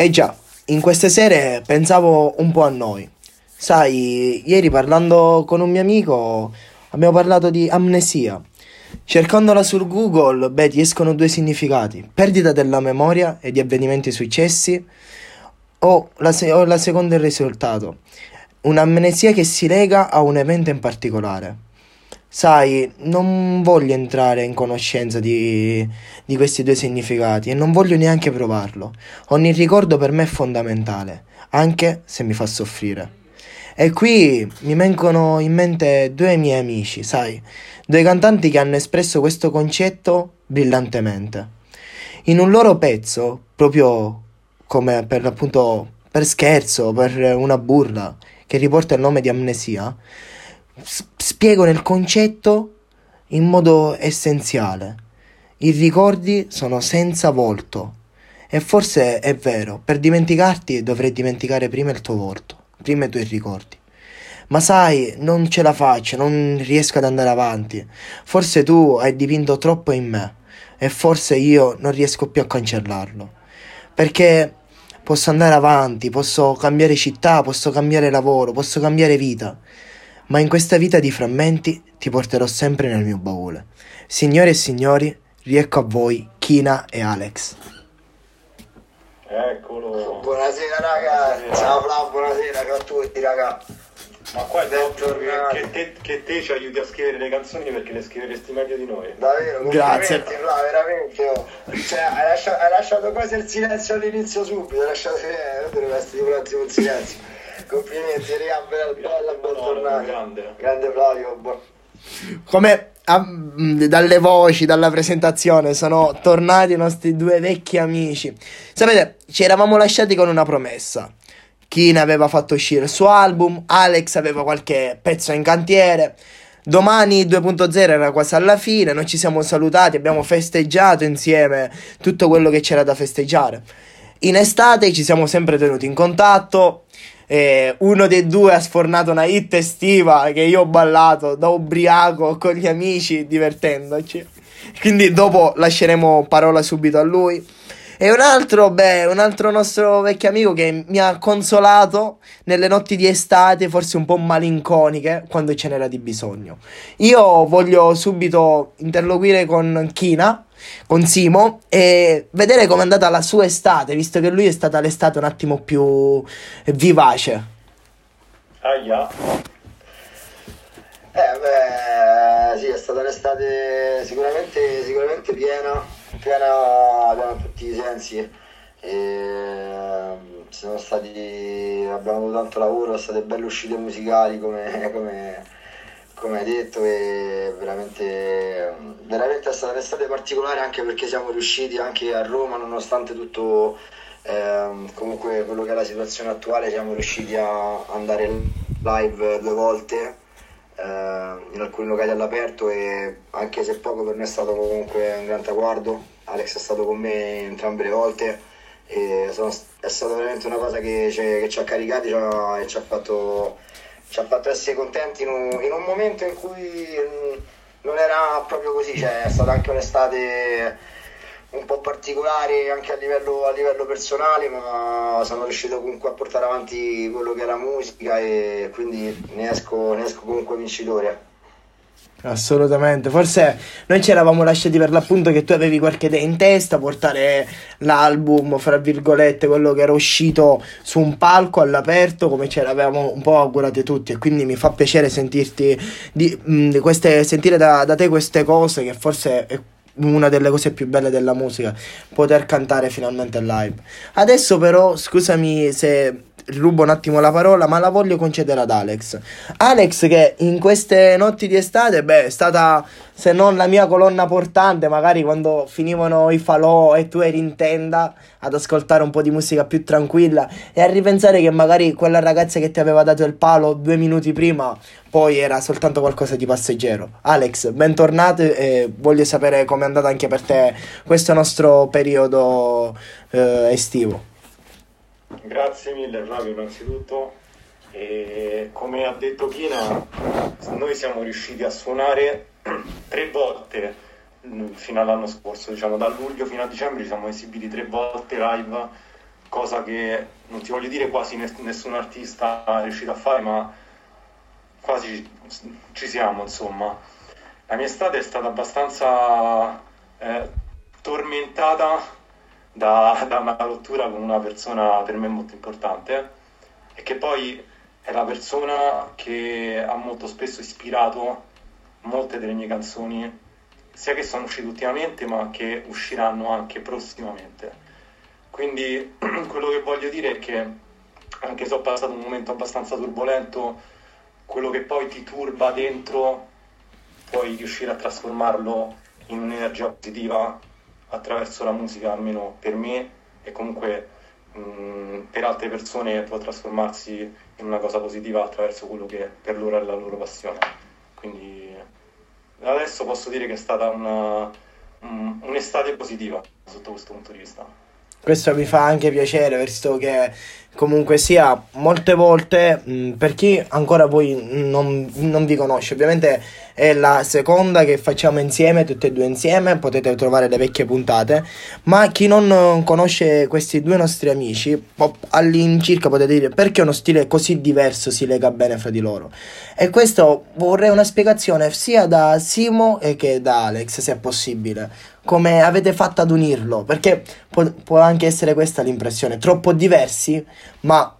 Eh già, in queste sere pensavo un po' a noi. Sai, ieri parlando con un mio amico abbiamo parlato di amnesia. Cercandola su Google, beh, ti escono due significati: perdita della memoria e di avvenimenti successi, o la, se- o la seconda il risultato, un'amnesia che si lega a un evento in particolare. Sai, non voglio entrare in conoscenza di, di questi due significati e non voglio neanche provarlo. Ogni ricordo per me è fondamentale, anche se mi fa soffrire. E qui mi vengono in mente due miei amici, sai, due cantanti che hanno espresso questo concetto brillantemente. In un loro pezzo, proprio come per appunto per scherzo, per una burla che riporta il nome di amnesia, spiegano il concetto in modo essenziale. I ricordi sono senza volto. E forse è vero, per dimenticarti dovrei dimenticare prima il tuo volto, prima i tuoi ricordi. Ma sai, non ce la faccio, non riesco ad andare avanti. Forse tu hai dipinto troppo in me e forse io non riesco più a cancellarlo. Perché posso andare avanti, posso cambiare città, posso cambiare lavoro, posso cambiare vita ma in questa vita di frammenti ti porterò sempre nel mio baule. Signore e signori, riecco a voi Kina e Alex. Eccolo. Buonasera raga, ciao Flav, buonasera ciao a tutti raga. Ma qua è Bentornati. che, che, te, che te ci aiuti a scrivere le canzoni perché le scriveresti meglio di noi. Davvero, Grazie. Flav, veramente. oh. Cioè, hai, lasciato, hai lasciato quasi il silenzio all'inizio subito, hai lasciato eh, dovrebbe essere un attimo il silenzio. Complimenti, raga, bella, bella, bentornati. grande. Grande Flavio, buon- Come ah, mh, dalle voci, dalla presentazione, sono tornati i nostri due vecchi amici. Sapete, ci eravamo lasciati con una promessa. Kina aveva fatto uscire il suo album, Alex aveva qualche pezzo in cantiere. Domani 2.0 era quasi alla fine, noi ci siamo salutati, abbiamo festeggiato insieme tutto quello che c'era da festeggiare. In estate ci siamo sempre tenuti in contatto. Eh, uno dei due ha sfornato una hit estiva che io ho ballato da ubriaco con gli amici divertendoci. Quindi dopo lasceremo parola subito a lui. E un altro, beh, un altro nostro vecchio amico che mi ha consolato nelle notti di estate, forse un po' malinconiche, quando ce n'era di bisogno. Io voglio subito interloquire con Kina, con Simo, e vedere com'è andata la sua estate, visto che lui è stata l'estate un attimo più vivace. Aia. Eh beh, sì, è stata un'estate sicuramente, sicuramente piena, piena, piena in tutti i sensi. E, ci sono stati, abbiamo avuto tanto lavoro, sono state belle uscite musicali come, come, come hai detto e veramente, veramente è stata un'estate particolare anche perché siamo riusciti anche a Roma, nonostante tutto ehm, comunque quello che è la situazione attuale, siamo riusciti a andare live due volte eh, in alcuni locali all'aperto e anche se poco per me è stato comunque un gran traguardo. Alex è stato con me entrambe le volte e sono- è stata veramente una cosa che, che ci ha caricati e ci ha fatto, ci ha fatto essere contenti in un, in un momento in cui mm, non era proprio così, cioè è stata anche un'estate un po' particolare anche a livello, a livello personale, ma sono riuscito comunque a portare avanti quello che la musica e quindi ne esco, ne esco comunque vincitore. Assolutamente, forse noi ci eravamo lasciati per l'appunto che tu avevi qualche idea in testa, portare l'album, fra virgolette, quello che era uscito su un palco all'aperto, come ce l'avevamo un po' augurate tutti, e quindi mi fa piacere sentirti di, di queste, sentire da, da te queste cose, che forse è una delle cose più belle della musica, poter cantare finalmente live. Adesso però, scusami se rubo un attimo la parola, ma la voglio concedere ad Alex. Alex che in queste notti di estate, beh, è stata se non la mia colonna portante, magari quando finivano i falò e tu eri in tenda ad ascoltare un po' di musica più tranquilla e a ripensare che magari quella ragazza che ti aveva dato il palo due minuti prima poi era soltanto qualcosa di passeggero. Alex, bentornato e voglio sapere com'è andato anche per te questo nostro periodo eh, estivo. Grazie mille Flavio innanzitutto. E come ha detto Kina, noi siamo riusciti a suonare tre volte mm, fino all'anno scorso, diciamo da luglio fino a dicembre ci siamo esibiti tre volte live cosa che non ti voglio dire quasi nessun artista è riuscito a fare, ma quasi ci siamo, insomma. La mia estate è stata abbastanza eh, tormentata da, da, una rottura con una persona per me molto importante e che poi è la persona che ha molto spesso ispirato molte delle mie canzoni, sia che sono uscite ultimamente ma che usciranno anche prossimamente. Quindi quello che voglio dire è che anche se ho passato un momento abbastanza turbolento, quello che poi ti turba dentro puoi riuscire a trasformarlo in un'energia positiva attraverso la musica, almeno per me e comunque mh, per altre persone può trasformarsi in una cosa positiva attraverso quello che per loro è la loro passione. Quindi adesso posso dire che è stata una, um, un'estate positiva sotto questo punto di vista. Questo mi fa anche piacere, visto che comunque sia molte volte mh, per chi ancora voi non, non, vi conosce ovviamente è la seconda che facciamo insieme tutte e due insieme potete trovare le vecchie puntate ma chi non conosce questi due nostri amici all'incirca potete dire perché uno stile così diverso si lega bene fra di loro. E questo vorrei una spiegazione sia da Simo che da Alex se è possibile come avete fatto ad unirlo perché può, può anche essere questa l'impressione troppo diversi ma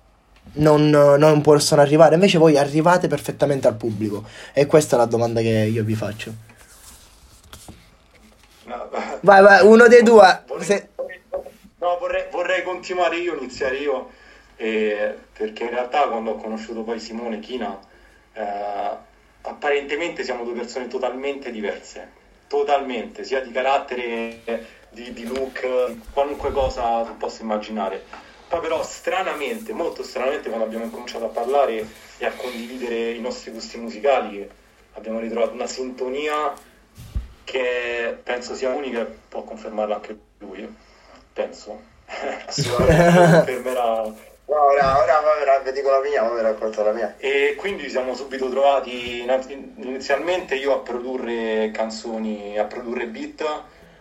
non, non, possono arrivare. Invece voi arrivate perfettamente al pubblico. E questa è la domanda che io vi faccio. No, vai, vai, uno dei due. Vorrei, se... No, vorrei, vorrei, continuare io, iniziare io. Eh, perché in realtà quando ho conosciuto poi Simone China, eh, apparentemente siamo due persone totalmente diverse. Totalmente, sia di carattere, di, di look, qualunque cosa tu possa immaginare poi però stranamente, molto stranamente, quando abbiamo cominciato a parlare e a condividere i nostri gusti musicali, abbiamo ritrovato una sintonia che penso sia unica può confermarla anche lui. Penso. Assolutamente confermerà. No, ora, ora, ora vi dico la mia, ora racconto la mia. E quindi ci siamo subito trovati inizialmente io a produrre canzoni, a produrre beat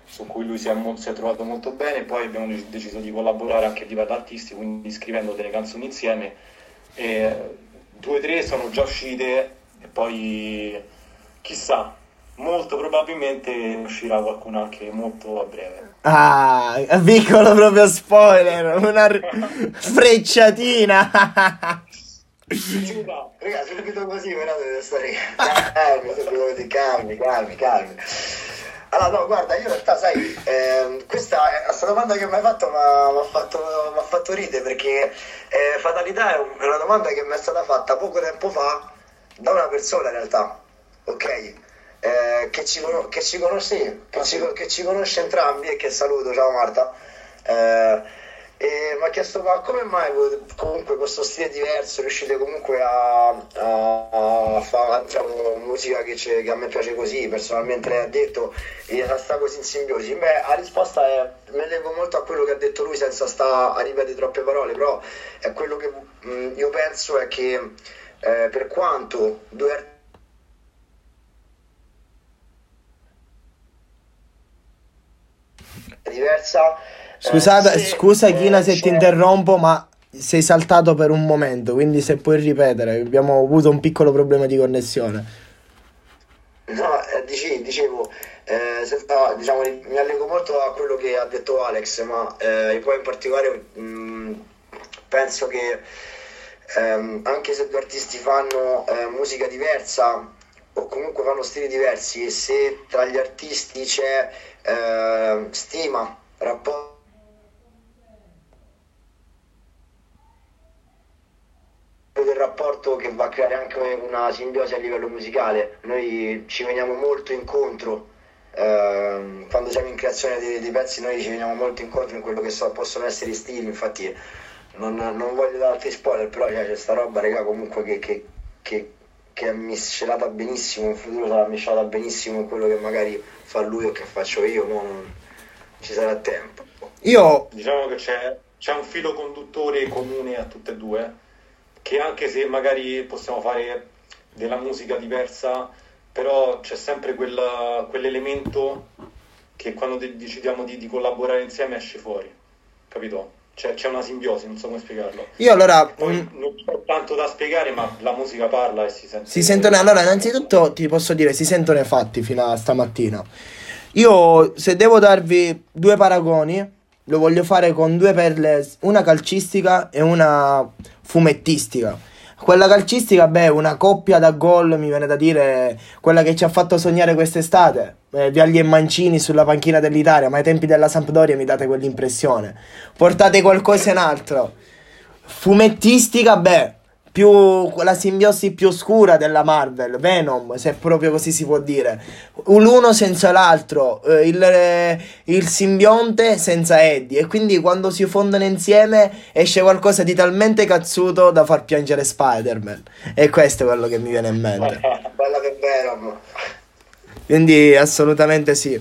su cui lui si è, si è, trovato molto bene, poi abbiamo deciso di collaborare anche a livello artistico, quindi scrivendo delle canzoni insieme. E due o tre sono già uscite e poi chissà, molto probabilmente uscirà qualcuna anche molto a breve. Ah, piccolo proprio spoiler, una frecciatina. Raga, subito così, però deve stare calmi, subito così, calmi, calmi, calmi. Allora, no, guarda, io in realtà, sai, eh, questa, è, questa domanda che mi hai fatto mi ha fatto, fatto, ridere perché eh, fatalità è, un, è, una domanda che mi è stata fatta poco tempo fa da una persona in realtà, ok? Eh, che, ci, che, ci conosce, che, ci, che ci conosce entrambi e che saluto, ciao Marta. Eh, e mi ha chiesto ma come mai comunque questo stile diverso riuscite comunque a, a, a fare diciamo, musica che, che, a me piace così? Personalmente lei ha detto e sta così in simbiosi. Beh la risposta è mi leggo molto a quello che ha detto lui senza sta a ripetere troppe parole però è quello che mh, mm, io penso è che eh, per quanto due artisti diversa Scusate, eh, scusa China se ti interrompo, ma sei saltato per un momento, quindi se puoi ripetere, abbiamo avuto un piccolo problema di connessione. No, eh, dicevo, dicevo eh, se, no, diciamo, mi allego molto a quello che ha detto Alex, ma eh, poi in particolare mh, mm, penso che ehm, anche se due artisti fanno eh, musica diversa o comunque fanno stili diversi e se tra gli artisti c'è eh, stima, rapporto del rapporto che va a creare anche una simbiosi a livello musicale. Noi ci veniamo molto incontro. Eh, quando siamo in creazione dei, dei, pezzi noi ci veniamo molto incontro in quello che so, possono essere i stili infatti non, non voglio altri spoiler però cioè, c'è sta roba raga comunque che, che, che, che è miscelata benissimo in futuro sarà miscelata benissimo in quello che magari fa lui o che faccio io ma non ci sarà tempo io diciamo che c'è, c'è un filo conduttore comune a tutte e due che anche se magari possiamo fare della musica diversa, però c'è sempre quel, quell'elemento che quando de- decidiamo di, di, collaborare insieme esce fuori, capito? C'è, c'è una simbiosi, non so come spiegarlo. Io allora... Poi mm, non c'è tanto da spiegare, ma la musica parla e si sente. Si sentono, allora, innanzitutto ti posso dire, si sentono i fatti fino a stamattina. Io, se devo darvi due paragoni, lo voglio fare con due perle, una calcistica e una fumettistica. Quella calcistica, beh, una coppia da gol, mi viene da dire, quella che ci ha fatto sognare quest'estate. Eh, Viagli e Mancini sulla panchina dell'Italia, ma ai tempi della Sampdoria mi date quell'impressione. Portate qualcosa in altro. Fumettistica, beh, più la simbiosi più oscura della Marvel, Venom, se proprio così si può dire. L'uno senza l'altro, eh, il, eh, il simbionte senza Eddie. E quindi quando si fondono insieme esce qualcosa di talmente cazzuto da far piangere Spider-Man. E questo è quello che mi viene in mente. Bella che Venom. Quindi assolutamente sì.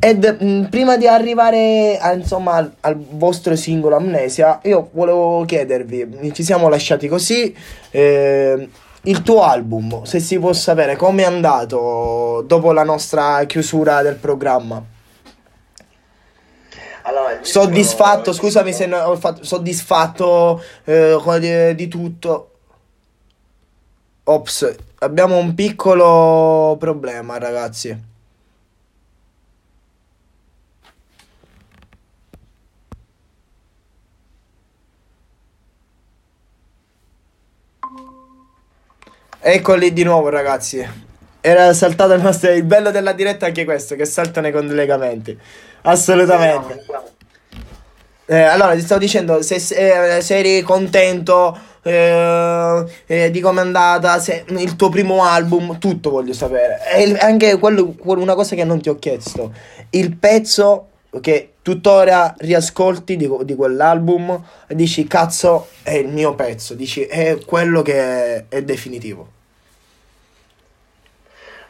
Ed mh, prima di arrivare a, insomma, al, al vostro singolo Amnesia, io volevo chiedervi, ci siamo lasciati così, eh, il tuo album, se si può sapere come è andato dopo la nostra chiusura del programma. Allora, Soddisfatto, il scusami se no- ho fatto, soddisfatto eh, di, di tutto. Ops, abbiamo un piccolo problema, ragazzi. Eccoli di nuovo, ragazzi. Era saltato il nostro. Il bello della diretta è anche questo, che saltano i collegamenti. Assolutamente. Eh, allora, ti stavo dicendo, se, se- se eri contento eh, eh, di come è andata, se, il tuo primo album, tutto voglio sapere. E anche quello- una cosa che non ti ho chiesto, il pezzo che tuttora riascolti di, di quell'album e dici, cazzo, è il mio pezzo, dici, è quello che è, è definitivo.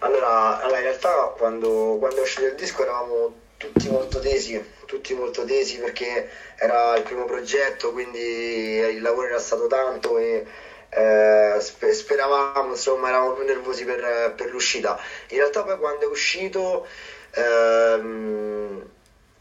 Allora, allora, in realtà quando, quando è uscito il disco eravamo tutti molto tesi, tutti molto tesi perché era il primo progetto, quindi il lavoro era stato tanto e eh, spe- speravamo, insomma, eravamo più nervosi per, per l'uscita. In realtà poi quando è uscito ehm,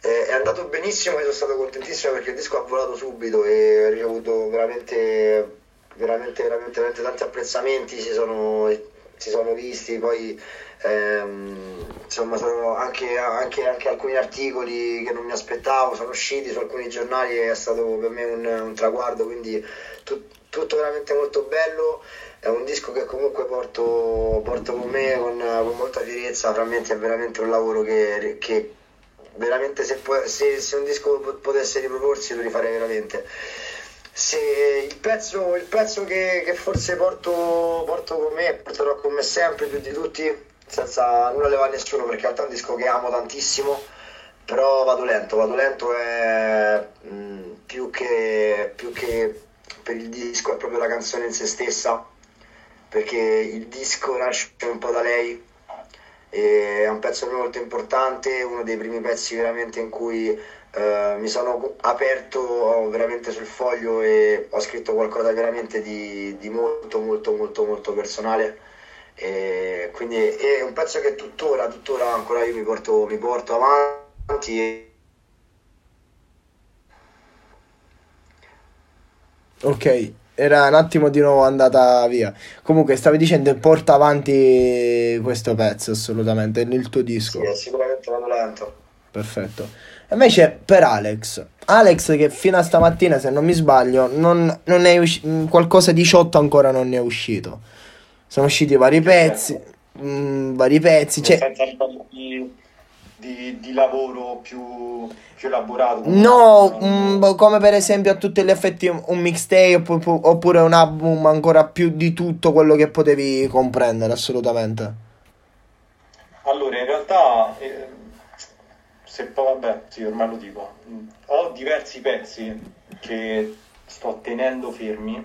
è, è andato benissimo, io sono stato contentissimo perché il disco ha volato subito e ha ricevuto veramente, veramente, veramente, veramente tanti apprezzamenti, si sono, si sono visti, poi ehm, insomma sono anche, anche- anche alcuni articoli che non mi aspettavo sono usciti su alcuni giornali e è stato per me un, un traguardo, quindi tu- tutto veramente molto bello. È un disco che comunque porto, porto con me con, con molta fierezza, francamente è veramente un lavoro che, che veramente se, se- se un disco po- potesse riproporsi lo rifarei veramente. Se il pezzo, il pezzo che, che forse porto, porto con me, porterò con me sempre più di tutti, senza nulla levare a nessuno, perché in realtà è un disco che amo tantissimo, però vado lento, vado lento è mm, più, che, più che per il disco, è proprio la canzone in se stessa, perché il disco nasce un po' da lei, e è un pezzo molto importante, uno dei primi pezzi veramente in cui eh, mi sono aperto veramente sul foglio e ho scritto qualcosa veramente di, di molto molto molto molto personale. E quindi è un pezzo che tuttora, tuttora ancora io mi porto, mi porto avanti e Ok, era un attimo di nuovo andata via. Comunque, stavi dicendo, porta avanti questo pezzo, assolutamente, il tuo disco. sì, sicuramente vado lento. Perfetto. Invece, per Alex, Alex che fino a stamattina, se non mi sbaglio, non, non è usci- mh, qualcosa di sciotto ancora non è uscito. Sono usciti vari pezzi, mh, vari pezzi, cioè... di, di, lavoro più, più elaborato. No, Non- mm, come per esempio a tutti gli effetti un mixtape oppu- oppure un album ancora più di tutto quello che potevi comprendere, assolutamente. Allora, in realtà, eh, se poi, vabbè, sì, ormai lo dico, Mm, ho diversi pezzi che sto tenendo fermi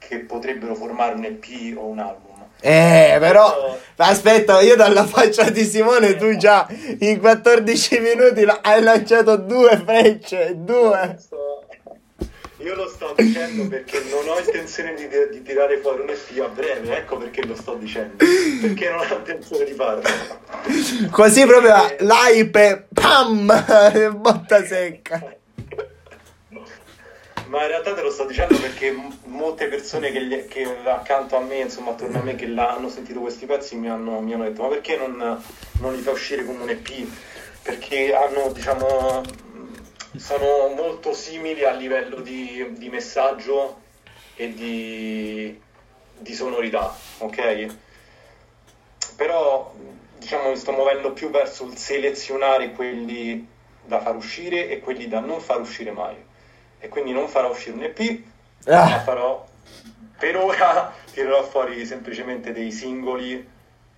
che potrebbero formare un EP o un album. Eh, però, aspetta, io dalla faccia di Simone tu già in 14 minuti hai lanciato due frecce, due. Io lo sto dicendo perché non ho intenzione di, di tirare fuori un EP a breve, ecco perché lo sto dicendo, perché non ho intenzione di farlo. Così proprio l'hype, pam, botta secca. Ma in realtà te lo sto dicendo perché molte persone che, gli- che accanto a me, insomma, attorno a me, che hanno sentito questi pezzi mi hanno, mi hanno detto: Ma perché non, non li fa uscire come un EP? Perché hanno, diciamo, sono molto simili a livello di, di messaggio e di, di sonorità, ok? Però, diciamo, mi sto muovendo più verso il selezionare quelli da far uscire e quelli da non far uscire mai. E quindi non farò uscire un EP, Ah. ma farò per ora tirerò fuori semplicemente dei singoli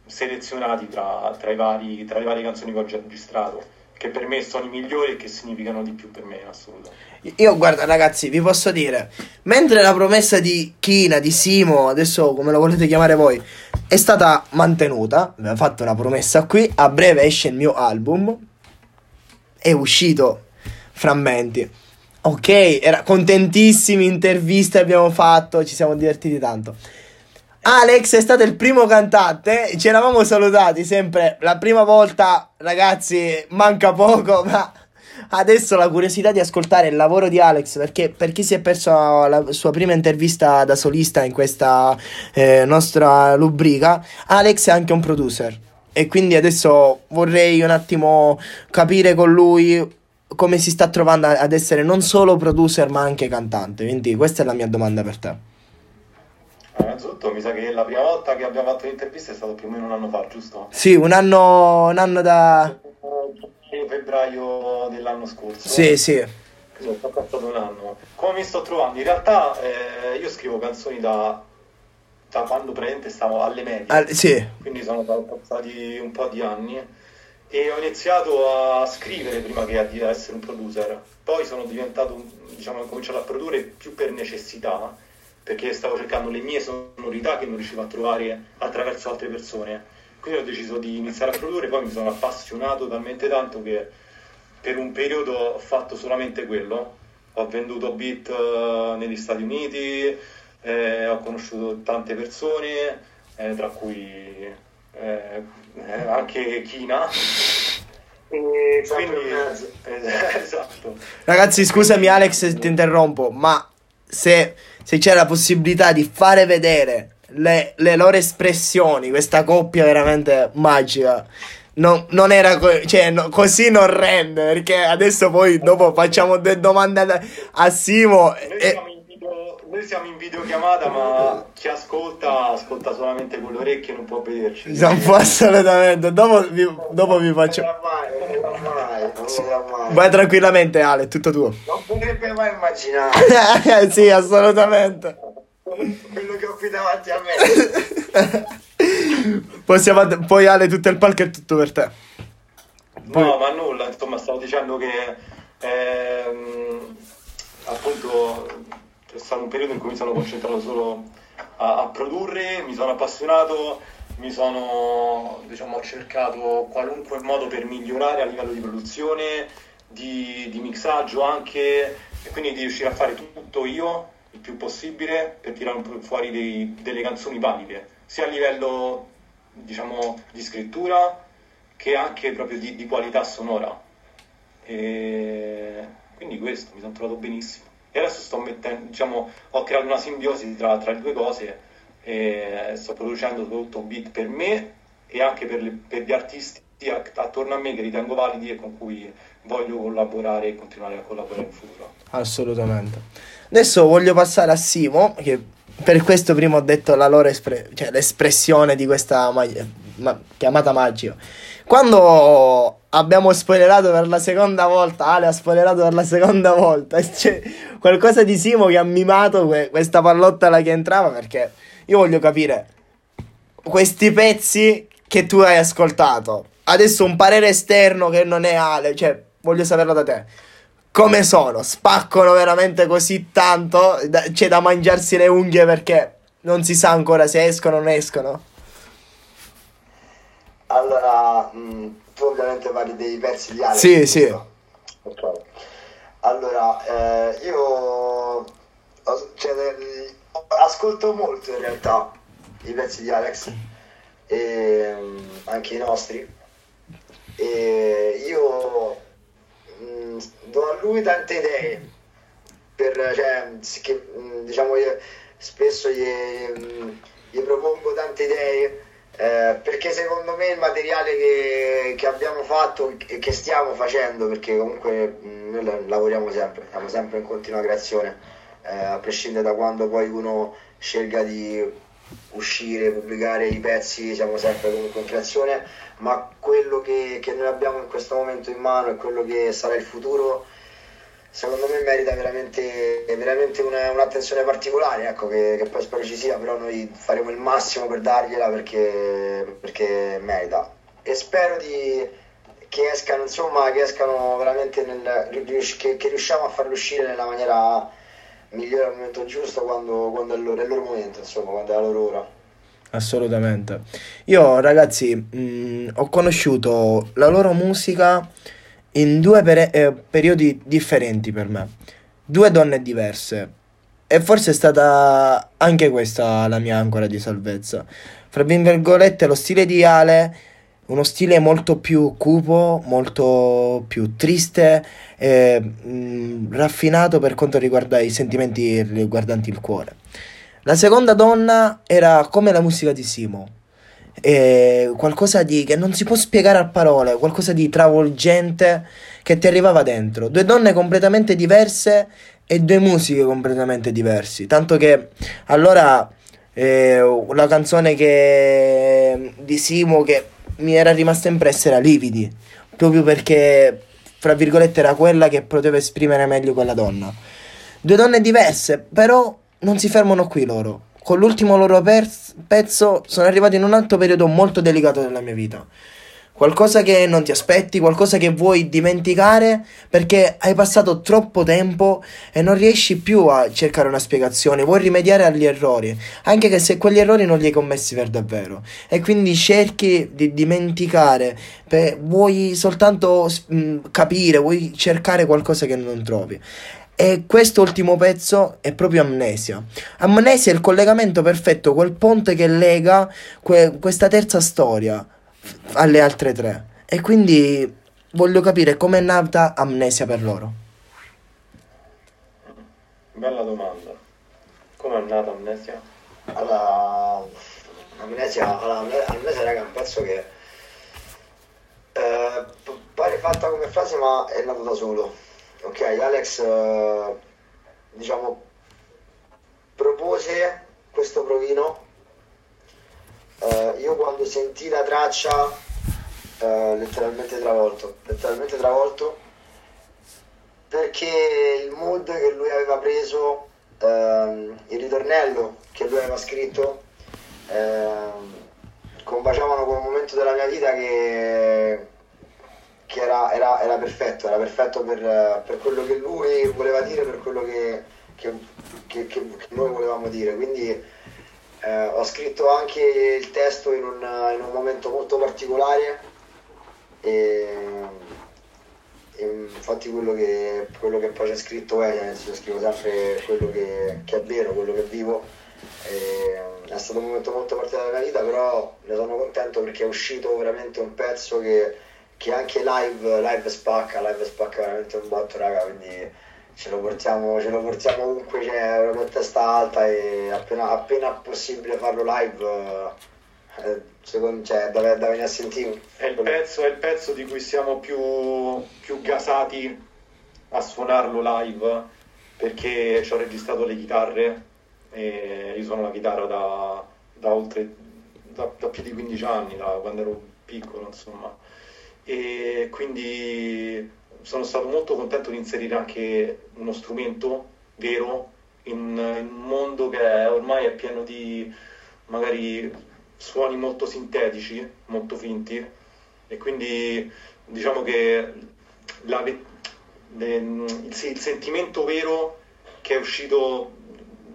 selezionati tra, tra i vari, tra le varie canzoni che ho già registrato, che per me sono i migliori e che significano di più per me in assoluto. Io guarda ragazzi, vi posso dire, mentre la promessa di Kina, di Simo, adesso come lo volete chiamare voi, è stata mantenuta, abbiamo fatto una promessa qui, a breve esce il mio album, è uscito Frammenti. Ok, era contentissimi, interviste abbiamo fatto, ci siamo divertiti tanto. Alex è stato il primo cantante, ci eravamo salutati sempre la prima volta, ragazzi, manca poco, ma adesso la curiosità di ascoltare il lavoro di Alex, perché per chi si è perso la sua prima intervista da solista in questa eh, nostra rubrica, Alex è anche un producer. E quindi adesso vorrei un attimo capire con lui come si sta trovando ad essere non solo producer ma anche cantante. Quindi questa è la mia domanda per te. Innanzitutto mi sa che la prima volta che abbiamo fatto l'intervista è stato più o meno un anno fa, giusto? Sì, un anno, un anno da... febbraio dell'anno scorso. Sì, sì. È passato un anno. Come mi sto trovando? In realtà eh, io scrivo canzoni da, da quando praticamente stavo alle medie, Ah, sì. quindi sono passati un po' di anni e ho iniziato a scrivere prima che a di essere un producer. Poi sono diventato, diciamo, ho cominciato a produrre più per necessità, perché stavo cercando le mie sonorità che non riuscivo a trovare attraverso altre persone. Quindi ho deciso di iniziare a produrre, poi mi sono appassionato talmente tanto che per un periodo ho fatto solamente quello. Ho venduto beat eh, negli Stati Uniti, eh, ho conosciuto tante persone, eh, tra cui eh, eh, anche Kina. E Sempre quindi, eh, esatto. Ragazzi, scusami Alex se ti interrompo, ma se, se c'è la possibilità di fare vedere le, le loro espressioni, questa coppia veramente magica. Non, non era co- cioè, no- così non rende perché adesso poi dopo facciamo due domande a, a Simo Noi e, noi siamo in videochiamata, ma chi ascolta ascolta solamente con le orecchie non può vederci. non può assolutamente dopo vi, dopo vi faccio vedrà mai, non vedrà mai, non vedrà mai. vai tranquillamente Ale è tutto tuo Non potrebbe mai immaginare sì assolutamente quello che ho qui davanti a me. Possiamo, poi Ale tutto il palco è tutto per te No, ma nulla, insomma, stavo dicendo che ehm, appunto c'è stato un periodo in cui mi sono concentrato solo a, a produrre, mi sono appassionato, mi sono, diciamo, cercato qualunque modo per migliorare a livello di produzione, di, di mixaggio anche, e quindi di riuscire a fare tutto io il più possibile per tirare fuori dei- delle canzoni valide, sia a livello, diciamo, di scrittura che anche proprio di, di qualità sonora. E quindi questo, mi sono trovato benissimo. E adesso sto mettendo, diciamo, ho creato una simbiosi tra, tra le due cose e sto producendo soprattutto beat per me e anche per, le- per gli artisti attorno a me che ritengo validi e con cui voglio collaborare e continuare a collaborare in futuro. Assolutamente. Adesso voglio passare a Simo, che per questo prima ho detto la loro espre- cioè l'espressione di questa ma- ma- chiamata magica. Quando abbiamo spoilerato per la seconda volta, Ale ha spoilerato per la seconda volta, c'è qualcosa di Simo che ha mimato que- questa pallottola che entrava perché io voglio capire questi pezzi che tu hai ascoltato. Adesso un parere esterno che non è Ale, cioè voglio saperlo da te. Come sono? Spaccano veramente così tanto? Da- c'è da mangiarsi le unghie perché non si sa ancora se escono o non escono. Allora, mh, tu ovviamente parli dei pezzi di Alex. Sì, giusto? sì. Ok. Allora, eh, io cioè, ascolto molto in realtà i pezzi di Alex, e, mh, anche i nostri. E io mh, do a lui tante idee per, cioè, che, diciamo, io spesso gli, gli propongo tante idee eh, perché secondo me il materiale che, che abbiamo fatto e che stiamo facendo, perché comunque noi lavoriamo sempre, siamo sempre in continua creazione, eh, a prescindere da quando poi uno scelga di uscire, pubblicare i pezzi, siamo sempre comunque in creazione, ma quello che, che noi abbiamo in questo momento in mano e quello che sarà il futuro secondo me merita veramente, veramente una, un'attenzione particolare, ecco, che, che, poi spero ci sia, però noi faremo il massimo per dargliela perché, perché merita. E spero di, che, escano, insomma, che escano veramente nel, che, che, riusciamo a farlo uscire nella maniera migliore al momento giusto quando, quando è, il loro, è il loro momento, insomma, quando è la loro ora. Assolutamente. Io ragazzi mh, ho conosciuto la loro musica in due per- eh, periodi differenti per me, due donne diverse. E forse è stata anche questa la mia ancora di salvezza. Fra virgolette, lo stile di Ale, uno stile molto più cupo, molto più triste, e, mh, mm, raffinato per quanto riguarda i sentimenti riguardanti il cuore. La seconda donna era come la musica di Simo eh, qualcosa di che non si può spiegare a parole, qualcosa di travolgente che ti arrivava dentro. Due donne completamente diverse e due musiche completamente diverse. Tanto che allora eh, la canzone che, di Simo che mi era rimasta impressa era Lividi, proprio perché fra virgolette era quella che poteva esprimere meglio quella donna. Due donne diverse, però non si fermano qui loro con l'ultimo loro pez- pezzo sono arrivato in un altro periodo molto delicato della mia vita. Qualcosa che non ti aspetti, qualcosa che vuoi dimenticare perché hai passato troppo tempo e non riesci più a cercare una spiegazione, vuoi rimediare agli errori, anche che se quegli errori non li hai commessi per davvero. E quindi cerchi di dimenticare, per, vuoi soltanto mh, capire, vuoi cercare qualcosa che non trovi. E quest'ultimo pezzo è proprio Amnesia. Amnesia è il collegamento perfetto, quel ponte che lega que- questa terza storia alle altre tre. E quindi voglio capire com'è nata Amnesia per loro. Bella domanda. Com'è nata Amnesia? Allora, Amnesia, allora, Amnesia raga, è un pezzo che eh, pare fatta come frase ma è nato da solo ok, Alex eh, diciamo propose questo provino. Eh, io quando sentì la traccia eh, letteralmente travolto, letteralmente travolto perché il mood che lui aveva preso, ehm, il ritornello che lui aveva scritto, ehm, combaciavano con un momento della mia vita che che era, era, era, perfetto, era perfetto per, per, quello che lui voleva dire, per quello che, che, che, che noi volevamo dire. Quindi eh, ho scritto anche il testo in un, in un momento molto particolare e, e infatti quello che, quello che, poi c'è scritto è, io scrivo sempre quello che, è vero, quello che vivo. E, è stato un momento molto particolare della mia vita, però ne sono contento perché è uscito veramente un pezzo che che anche live, live spacca, live spacca veramente un botto, raga, quindi ce lo portiamo, ce lo portiamo ovunque c'è una testa alta e appena, appena possibile farlo live, eh, secondo, cioè, da, da venire a sentire. È il, pezzo, è il pezzo di cui siamo più, più gasati a suonarlo live perché ci ho registrato le chitarre e io suono la chitarra da, da oltre da, da più di 15 anni, da quando ero piccolo, insomma e quindi sono stato molto contento di inserire anche uno strumento vero in, un mondo che ormai è pieno di magari suoni molto sintetici, molto finti. E quindi diciamo che la, il, il, sentimento vero che è uscito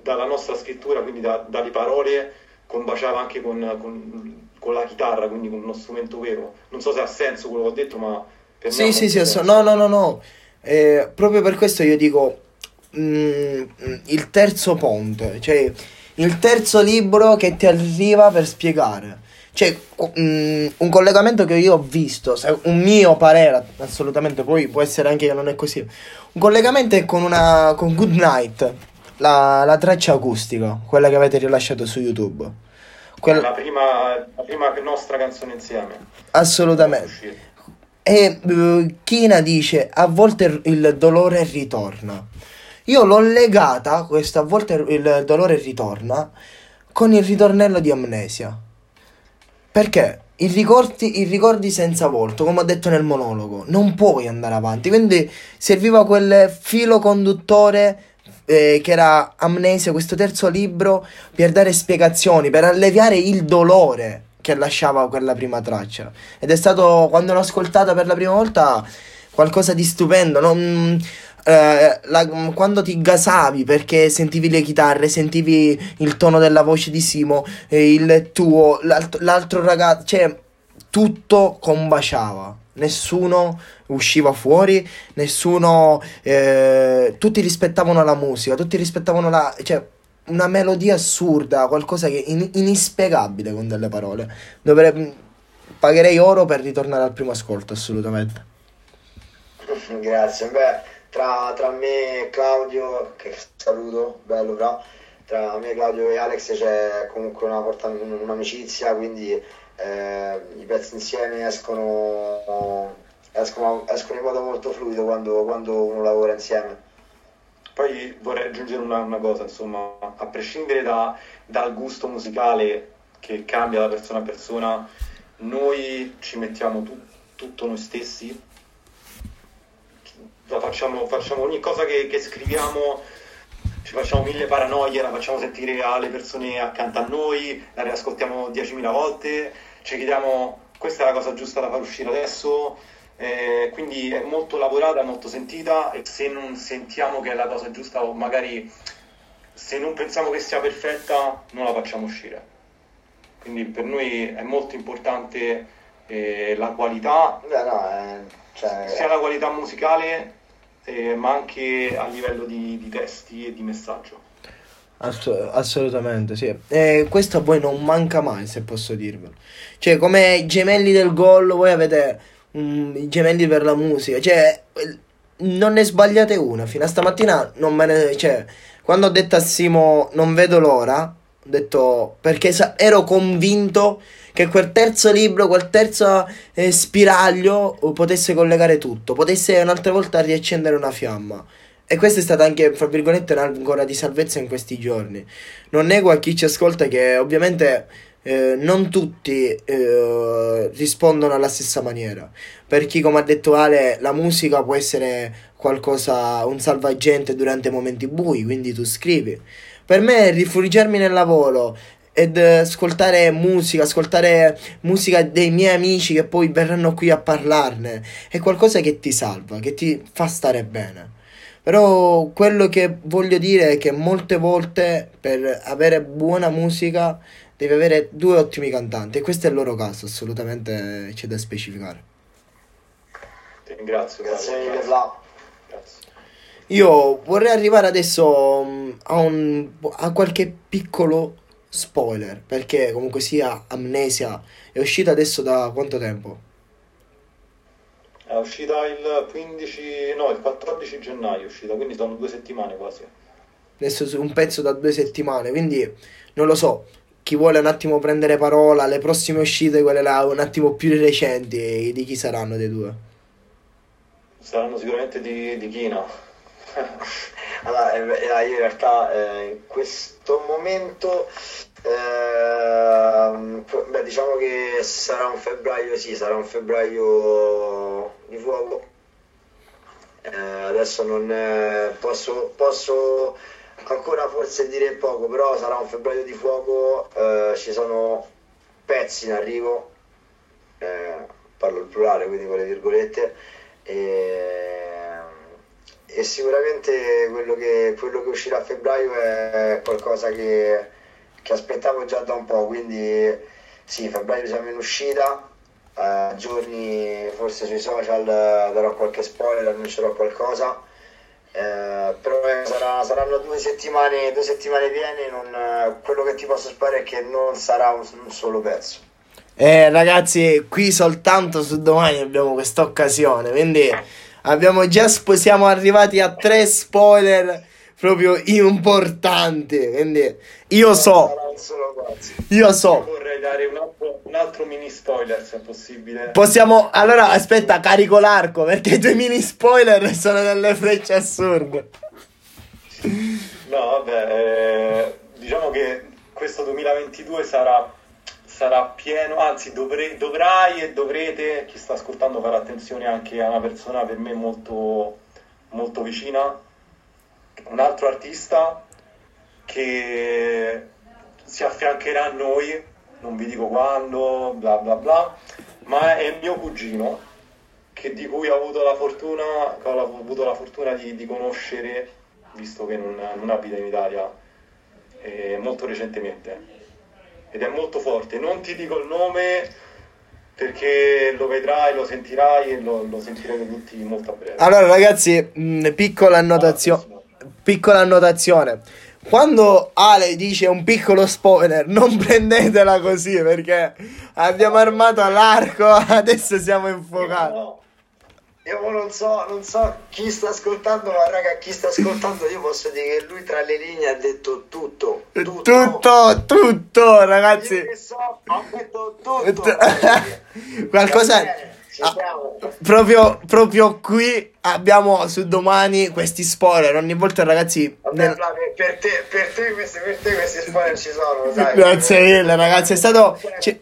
dalla nostra scrittura, quindi da, dalle parole, combaciava anche con, con con la chitarra, quindi con uno strumento vero. Non so se ha senso quello che ho detto, ma per sì, me sì, sì, sì, no, no, no, no. Eh, proprio per questo io dico mh, mm, il terzo ponte, cioè il terzo libro che ti arriva per spiegare. Cioè, um, un collegamento che io ho visto, un mio parere, assolutamente, poi può essere anche che non è così. Un collegamento è con una con Good Night, la, la traccia acustica, quella che avete rilasciato su YouTube. Quella... La, prima, la prima nostra canzone insieme. Assolutamente. E uh, Kina dice: A volte il dolore ritorna. Io l'ho legata, questa a volte il dolore ritorna, con il ritornello di Amnesia. Perché? I ricordi, I ricordi, senza volto, come ho detto nel monologo, non puoi andare avanti. Quindi serviva quel filo conduttore eh, che era Amnesia, questo terzo libro, per dare spiegazioni, per alleviare il dolore che lasciava quella prima traccia. Ed è stato, quando l'ho ascoltata per la prima volta, qualcosa di stupendo. Non, eh, la, quando ti gasavi perché sentivi le chitarre, sentivi il tono della voce di Simo, eh, il tuo, l'altro, l'altro ragazzo, cioè tutto combaciava nessuno usciva fuori, nessuno... Eh, tutti rispettavano la musica, tutti rispettavano la... Cioè, una melodia assurda, qualcosa che in, inspiegabile con delle parole. Dovrebbe, pagherei oro per ritornare al primo ascolto, assolutamente. Grazie, beh, tra, tra me e Claudio, che saluto, bello però, tra me, Claudio e Alex c'è comunque una, un'amicizia, quindi eh, i pezzi insieme escono, escono, escono, in modo molto fluido quando, quando uno lavora insieme. Poi vorrei aggiungere una, una cosa, insomma, a prescindere da, dal gusto musicale che cambia da persona a persona, noi ci mettiamo tu, tutto noi stessi, facciamo, facciamo ogni cosa che, che scriviamo ci facciamo mille paranoie, la facciamo sentire alle persone accanto a noi, la riascoltiamo 10.000 volte, ci chiediamo questa è la cosa giusta da far uscire adesso, eh, quindi è molto lavorata, molto sentita e se non sentiamo che è la cosa giusta o magari se non pensiamo che sia perfetta non la facciamo uscire. Quindi per noi è molto importante eh, la qualità, Beh, no, eh, cioè... sia la qualità musicale eh, ma anche a livello di, di testi e di messaggio. Ass- assolutamente, sì. E questo a voi non manca mai, se posso dirvelo. Cioè, come gemelli del gol, voi avete um, i gemelli per la musica. Cioè, non ne sbagliate una. Fino a stamattina non me ne... Cioè, quando ho detto a Simo non vedo l'ora, ho detto... Perché sa- ero convinto che quel terzo libro, quel terzo eh, spiraglio potesse collegare tutto. Potesse un'altra volta riaccendere una fiamma. E questa è stata anche, fra virgolette, un'ancora di salvezza in questi giorni. Non nego a chi ci ascolta che ovviamente eh, non tutti eh, rispondono alla stessa maniera. Per chi, come ha detto Ale, la musica può essere qualcosa, un salvagente durante momenti bui, quindi tu scrivi. Per me rifugiarmi nel lavoro ed ascoltare musica, ascoltare musica dei miei amici che poi verranno qui a parlarne, è qualcosa che ti salva, che ti fa stare bene. Però quello che voglio dire è che molte volte per avere buona musica devi avere due ottimi cantanti e questo è il loro caso, assolutamente c'è da specificare. Ti ringrazio, grazie mille Io vorrei arrivare adesso mm, a, un, a qualche piccolo spoiler, perché comunque sia Amnesia è uscita adesso da quanto tempo? È uscita il 15, no, il 14 gennaio è uscita, quindi sono due settimane quasi. Adesso un pezzo da due settimane, quindi non lo so. Chi vuole un attimo prendere parola, le prossime uscite, quelle là un attimo più recenti, di chi saranno dei due? Saranno sicuramente di, di Kina. Allora, eh, io in realtà eh, in questo momento eh, beh, diciamo che sarà un febbraio, sì, sarà un febbraio di fuoco. Eh, adesso non è, posso, posso, ancora forse dire poco, però sarà un febbraio di fuoco. Eh, ci sono pezzi in arrivo, eh, parlo il plurale, quindi con le virgolette. E, e sicuramente quello che, quello che uscirà a febbraio è qualcosa che che aspettavo già da un po', quindi sì, febbraio siamo in uscita, a giorni forse sui social darò qualche spoiler, annuncerò qualcosa, eh, però eh, sarà, saranno due settimane, due settimane piene, non, quello che ti posso sperare è che non sarà un, un solo pezzo. Eh, ragazzi, qui soltanto su domani abbiamo questa occasione, quindi abbiamo già spo- siamo arrivati a tre spoiler proprio importanti, quindi io so, io so. Vorrei dare un altro, un altro mini spoiler se è possibile. Possiamo, allora aspetta, carico l'arco perché i tuoi mini spoiler sono delle frecce assurde. No, vabbè, eh, diciamo che questo 2022 sarà, sarà pieno, anzi dovre- dovrai e dovrete, chi sta ascoltando, fare attenzione anche a una persona per me molto, molto vicina, un altro artista che si affiancherà a noi, non vi dico quando, bla bla bla, ma è mio cugino che di cui ho avuto la fortuna, ho avuto la fortuna di, di conoscere, visto che non, non abita in Italia, eh, molto recentemente. Ed è molto forte. Non ti dico il nome perché lo vedrai, lo sentirai e lo, lo sentirete tutti molto a breve. Allora ragazzi, mh, piccola annotazione, piccola annotazione. Quando Ale dice un piccolo spoiler, non prendetela così perché abbiamo armato l'arco, adesso siamo infuocati. No, io non so, non so chi sta ascoltando, ma raga, chi sta ascoltando, io posso dire che lui tra le linee ha detto tutto. Tutto, Tutto, tutto, ragazzi. Io so, ho detto tutto. Qualcosa... Ah, proprio, proprio qui abbiamo su domani questi spoiler. Ogni volta, ragazzi. Vabbè, nel- per, te, per, te questi, per te questi spoiler ci sono, sai. Grazie mille, ragazzi. È stato. Cioè,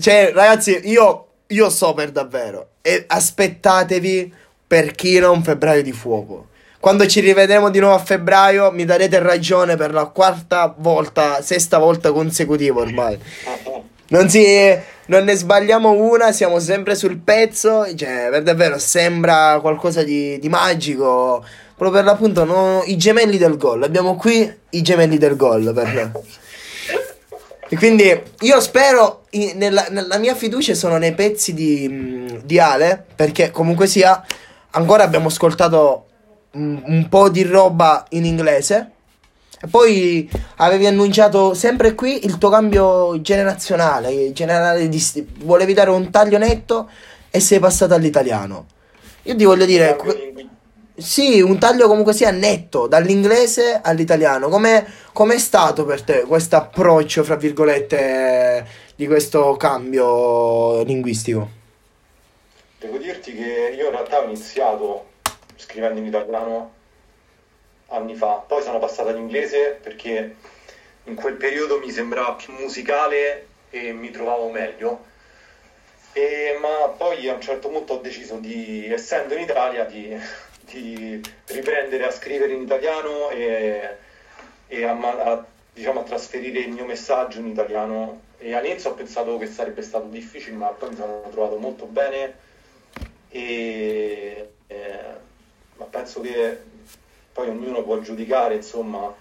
cioè, ragazzi, io, io so per davvero. E aspettatevi per Kino un febbraio di fuoco. Quando ci rivedremo di nuovo a febbraio, mi darete ragione per la quarta volta, sesta volta consecutiva ormai. Non, si, non ne sbagliamo una, siamo sempre sul pezzo. Cioè, per davvero sembra qualcosa di, di magico. Proprio per l'appunto, no, i gemelli del gol. Abbiamo qui i gemelli del gol per me. E quindi io spero, nella, nella mia fiducia sono nei pezzi di, mh, di Ale, perché comunque sia, ancora abbiamo ascoltato un, un po' di roba in inglese. E poi avevi annunciato sempre qui il tuo cambio generazionale, generale di volevi dare un taglio netto e sei passato all'italiano. Io ti voglio dire, sì, un taglio comunque sia netto, dall'inglese all'italiano. Come com'è stato per te questo approccio, fra virgolette, di questo cambio linguistico? Devo dirti che io in realtà ho iniziato scrivendo in italiano anni fa, poi sono passato all'inglese perché in quel periodo mi sembrava più musicale e mi trovavo meglio. E- ma poi a un certo punto ho deciso di, essendo in Italia, di, di riprendere a scrivere in italiano e, e a, a, diciamo, a trasferire il mio messaggio in italiano. E all'inizio ho pensato che sarebbe stato difficile, ma poi mi sono trovato molto bene e eh, ma penso che poi ognuno può giudicare, insomma,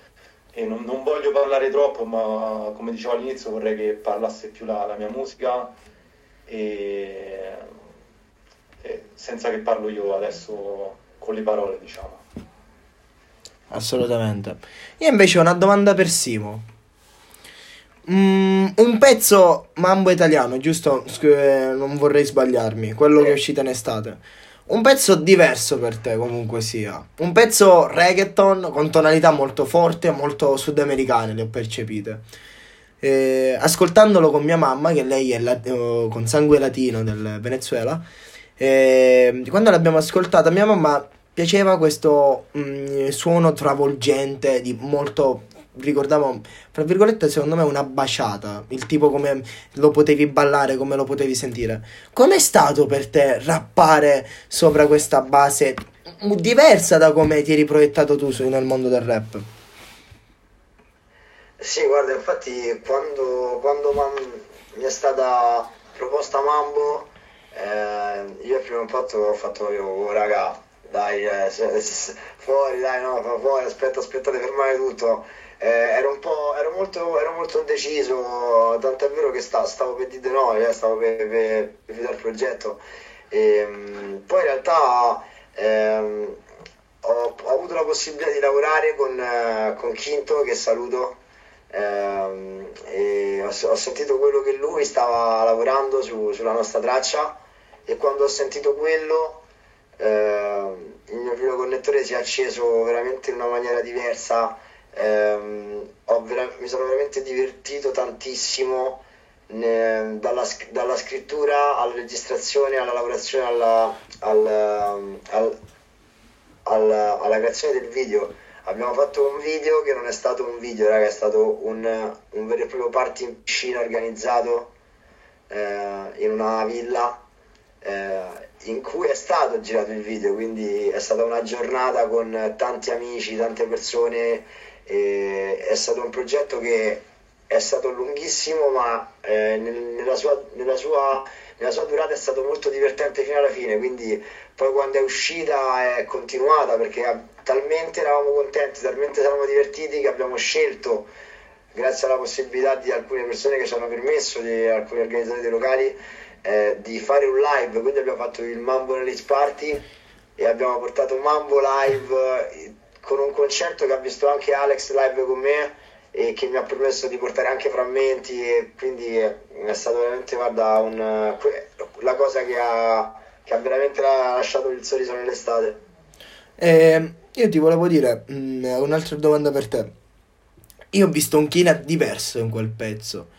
e non, non voglio parlare troppo, ma come dicevo all'inizio vorrei che parlasse più la, la mia musica e, e senza che parlo io adesso con le parole, diciamo. Assolutamente. Io invece ho una domanda per Simo. Mm, un pezzo mambo italiano, giusto? Scu- eh, non vorrei sbagliarmi, quello che è uscito in estate. Un pezzo diverso per te, comunque sia. Un pezzo reggaeton con tonalità molto forti e molto sudamericane, le ho percepite. Eh, ascoltandolo con mia mamma, che lei è la- eh, con sangue latino del Venezuela, eh, quando l'abbiamo ascoltata, mia mamma piaceva questo mm, suono travolgente, di molto. Ricordavo, tra virgolette, secondo me una baciata. Il tipo come lo potevi ballare, come lo potevi sentire. Com'è stato per te rappare sopra questa base diversa da come ti eri proiettato tu nel mondo del rap? Sì, guarda, infatti quando, quando mi è stata proposta Mambo, eh, io al primo impatto ho fatto io, oh, raga, dai, eh, fuori, dai, no, fuori, aspetta, aspettate, fermare tutto. Eh, ero un po', ero molto, ero molto indeciso, tant'è vero che sta- stavo per dire di no, eh, stavo per, per, per il progetto. E, mm, poi in realtà ehm, ho, ho avuto la possibilità di lavorare con, eh, con Quinto, che saluto, ehm, e ho, ho sentito quello che lui stava lavorando su- sulla nostra traccia e quando ho sentito quello ehm, il mio filo connettore si è acceso veramente in una maniera diversa. ehm, ho vera- mi sono veramente divertito tantissimo ne- dalla, sc- dalla scrittura alla registrazione, alla lavorazione, alla, al, al- al- alla creazione del video. Abbiamo fatto un video che non è stato un video, raga, è stato un, un vero e proprio party in piscina organizzato eh, in una villa eh, in cui è stato girato il video, quindi è stata una giornata con tanti amici, tante persone, è stato un progetto che è stato lunghissimo, ma eh, nel- nella, sua, nella, sua, nella sua durata è stato molto divertente fino alla fine, quindi poi quando è uscita è continuata perché talmente eravamo contenti, talmente eravamo divertiti che abbiamo scelto grazie alla possibilità di alcune persone che ci hanno permesso, di alcuni organizzatori locali, eh, di fare un live. Quindi abbiamo fatto il Mambo Release Party e abbiamo portato Mambo live eh, con un concerto che ha visto anche Alex live con me e che mi ha permesso di portare anche frammenti e quindi è, stato veramente guarda, un, la cosa che ha, che ha veramente lasciato il sorriso nell'estate. E io ti volevo dire mm, un'altra domanda per te. Io ho visto un Kina diverso in quel pezzo.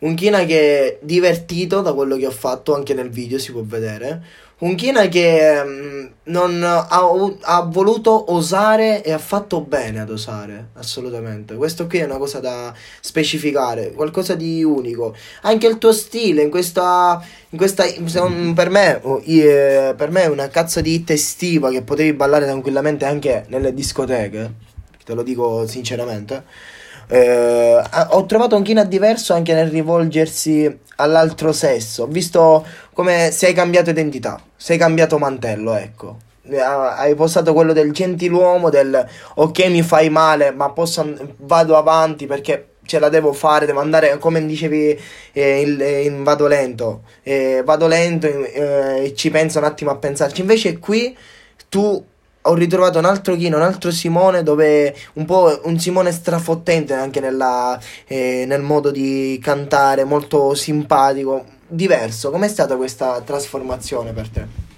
Un Kina che è divertito da quello che ho fatto, anche nel video si può vedere. Un Kina che mm, non ha, ha voluto osare e ha fatto bene ad osare, assolutamente. Questo qui è una cosa da specificare, qualcosa di unico. Anche il tuo stile in questa, in questa per me, io- per me è una cazzo di hit estiva che potevi ballare tranquillamente anche nelle discoteche. Te lo dico sinceramente. Eh, ho trovato un Kina diverso anche nel rivolgersi all'altro sesso. Visto come sei cambiato identità, sei cambiato mantello, ecco. Eh, Hai posato quello del gentiluomo, del ok mi fai male, ma posso vado avanti perché ce la devo fare, devo andare come dicevi eh, il- eh, in vado lento, Eh, vado lento eh, e ci penso un attimo a pensarci. Invece qui tu ho ritrovato un altro Kino, un altro Simone, dove un po' un Simone strafottente anche nella, eh, nel modo di cantare, molto simpatico, diverso. Com'è stata questa trasformazione per te?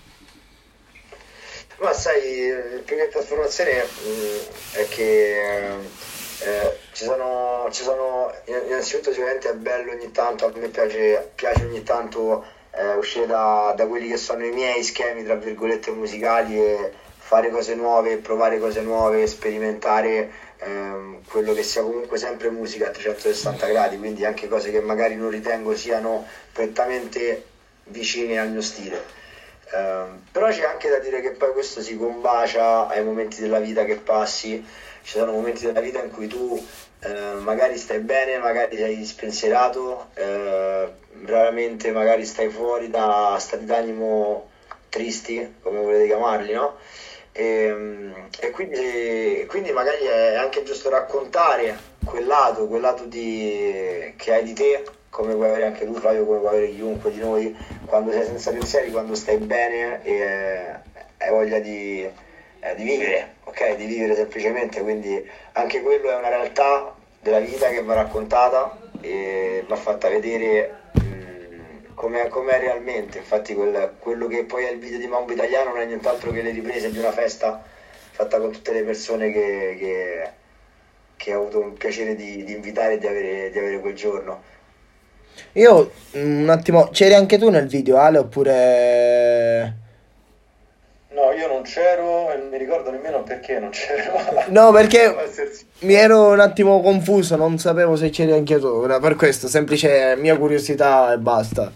Ma sai, eh, più che trasformazione mh, è che eh, ci sono, ci sono, innanzitutto sicuramente è bello ogni tanto, a me piace, piace ogni tanto eh, uscire da, da quelli che sono i miei schemi, tra virgolette, musicali e fare cose nuove, provare cose nuove, sperimentare ehm, quello che sia comunque sempre musica a 360 gradi, quindi anche cose che magari non ritengo siano prettamente vicine al mio stile. Ehm, però c'è anche da dire che poi questo si combacia ai momenti della vita che passi, ci sono momenti della vita in cui tu eh, magari stai bene, magari sei spensierato, eh, raramente magari stai fuori da stati d'animo tristi, come volete chiamarli, no? E, e quindi, quindi magari è anche giusto raccontare quel lato, quel lato di, che hai di te, come puoi avere anche tu, Flavio, come può avere chiunque di noi, quando sei senza pensieri, quando stai bene e hai voglia di, eh, di vivere, ok? Di vivere semplicemente, quindi anche quello è una realtà della vita che va raccontata e va fatta vedere com'è, com'è realmente. Infatti quel- quello che poi è il video di Mambo Italiano non è nient'altro che le riprese di una festa fatta con tutte le persone che, che- che ho avuto un piacere di, di invitare e di avere, di avere quel giorno. Io mm, un attimo, c'eri anche tu nel video, Ale, oppure... No, io non c'ero e non mi ricordo nemmeno perché non c'ero. No, perché mi ero un attimo confuso, non sapevo se c'eri anche tu. Era Per questo, semplice mia curiosità e basta.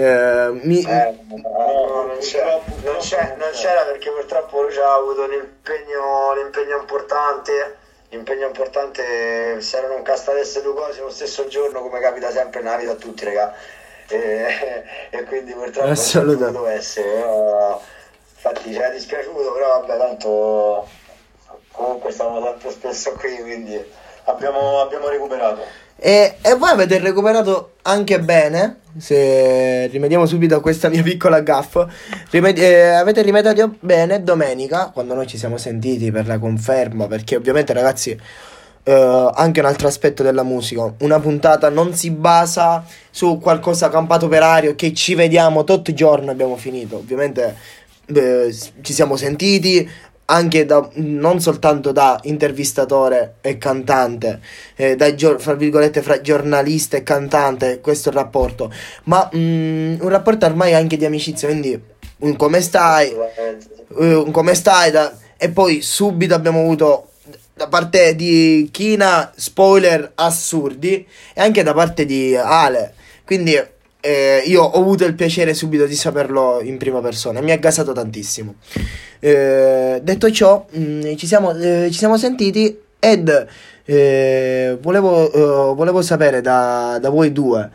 Eh, mi- Eh, no, non, c'era, non, c'è- non c'era perché purtroppo lui ha avuto un impegno, un impegno importante. L'impegno importante se erano incastate due cose lo stesso giorno, come capita sempre nella vita a tutti, raga. E, e quindi purtroppo non Assolutamente. potuto essere. però- infatti ci è dispiaciuto, però vabbè, tanto comunque stavamo tanto spesso qui, quindi Abbiamo, abbiamo recuperato. E, e voi avete recuperato anche bene, se rimediamo subito a questa mia piccola gaffa, rimedi- eh, avete rimediato bene domenica, quando noi ci siamo sentiti per la conferma, perché ovviamente ragazzi eh, anche un altro aspetto della musica. Una puntata non si basa su qualcosa campato per aria, che ci vediamo tutti i giorni abbiamo finito. Ovviamente eh, ci siamo sentiti anche da, non soltanto da intervistatore e cantante, eh, da, fra virgolette fra giornalista e cantante, questo rapporto, ma mm, un rapporto ormai anche di amicizia, quindi un come stai, un come stai, da, e poi subito abbiamo avuto da parte di Kina spoiler assurdi e anche da parte di Ale. Quindi eh, io ho avuto il piacere subito di saperlo in prima persona, mi ha gasato tantissimo. Eh, detto ciò, mh, mm, ci, siamo, eh, ci, siamo, sentiti ed eh, volevo, eh, volevo, sapere da, da voi due.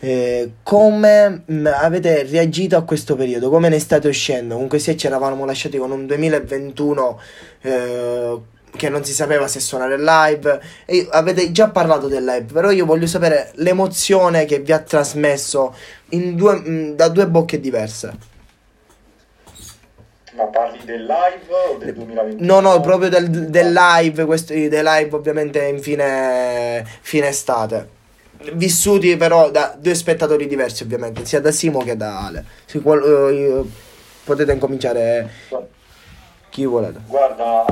Eh, come mh, mm, avete reagito a questo periodo? Come ne state uscendo? Comunque, se ci eravamo lasciati con un 2021 eh, che non si sapeva se suonare live. E avete già parlato del live, però io voglio sapere l'emozione che vi ha trasmesso due, mh, da due bocche diverse. Ma parli del live o del 2021? No, no, proprio del, del live, questo, dei live ovviamente in fine, fine estate. Vissuti però da due spettatori diversi ovviamente, sia da Simo che da Ale. Si, uh, potete incominciare chi volete. Guarda,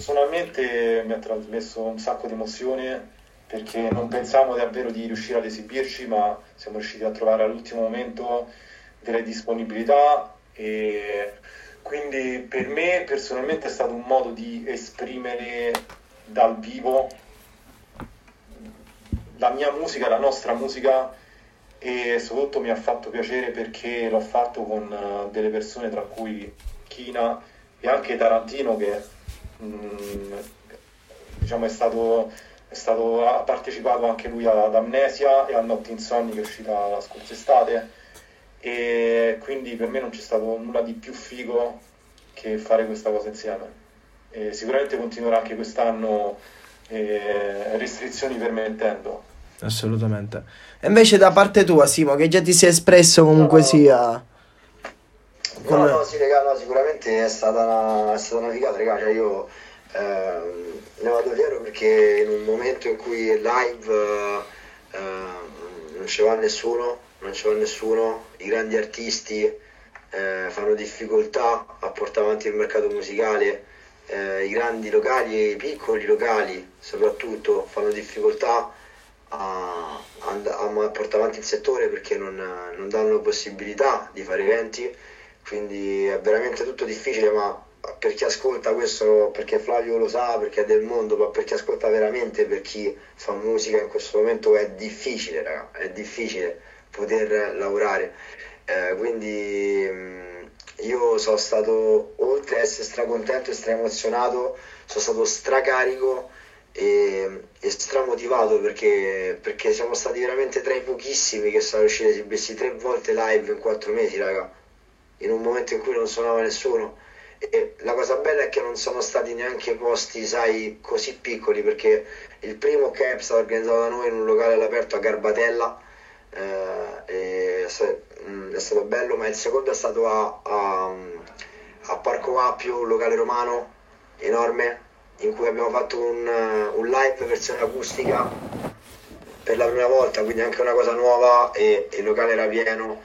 personalmente mi ha trasmesso un sacco di emozione perché non pensavamo davvero di riuscire ad esibirci, ma siamo riusciti a trovare all'ultimo momento delle disponibilità e quindi per me personalmente è stato un modo di esprimere dal vivo la mia musica, la nostra musica e soprattutto mi ha fatto piacere perché l'ho fatto con eh, delle persone tra cui Kina e anche Tarantino che Mm, diciamo è stato, è stato, ha partecipato anche lui ad Amnesia e a Notti Insonni che è uscita la scorsa estate. E quindi per me non c'è stato nulla di più figo che fare questa cosa insieme. E sicuramente continuerà anche quest'anno eh, restrizioni permettendo. Assolutamente. E invece da parte tua Simo che già ti sei espresso comunque no, sia No, no, sì, raga, no, sicuramente è stata una, è stata una figata, raga, cioè io ehm, ne vado fiero perché in un momento in cui live ehm, non ci va nessuno, non ci va nessuno, i grandi artisti eh, fanno difficoltà a portare avanti il mercato musicale, eh, i grandi locali e i piccoli locali soprattutto fanno difficoltà a, a, a, portare avanti il settore perché non, non danno possibilità di fare eventi quindi è veramente tutto difficile, ma per chi ascolta questo, perché Flavio lo sa, perché è del mondo, ma per chi ascolta veramente, per chi fa musica in questo momento è difficile, raga, è difficile poter lavorare. Eh, quindi mh, io sono stato, oltre ad essere stracontento e straemozionato, sono stato stracarico e, e stramotivato perché, perché siamo stati veramente tra i pochissimi che sono riusciti a esibirsi tre volte live in quattro mesi, raga in un momento in cui non suonava nessuno. E la cosa bella è che non sono stati neanche posti, sai, così piccoli, perché il primo camp è stato organizzato da noi in un locale all'aperto a Garbatella, eh, mm, è, stato bello, ma il secondo è stato a, a, a Parco Appio, un locale romano enorme, in cui abbiamo fatto un, un live versione acustica per la prima volta, quindi anche una cosa nuova e il locale era pieno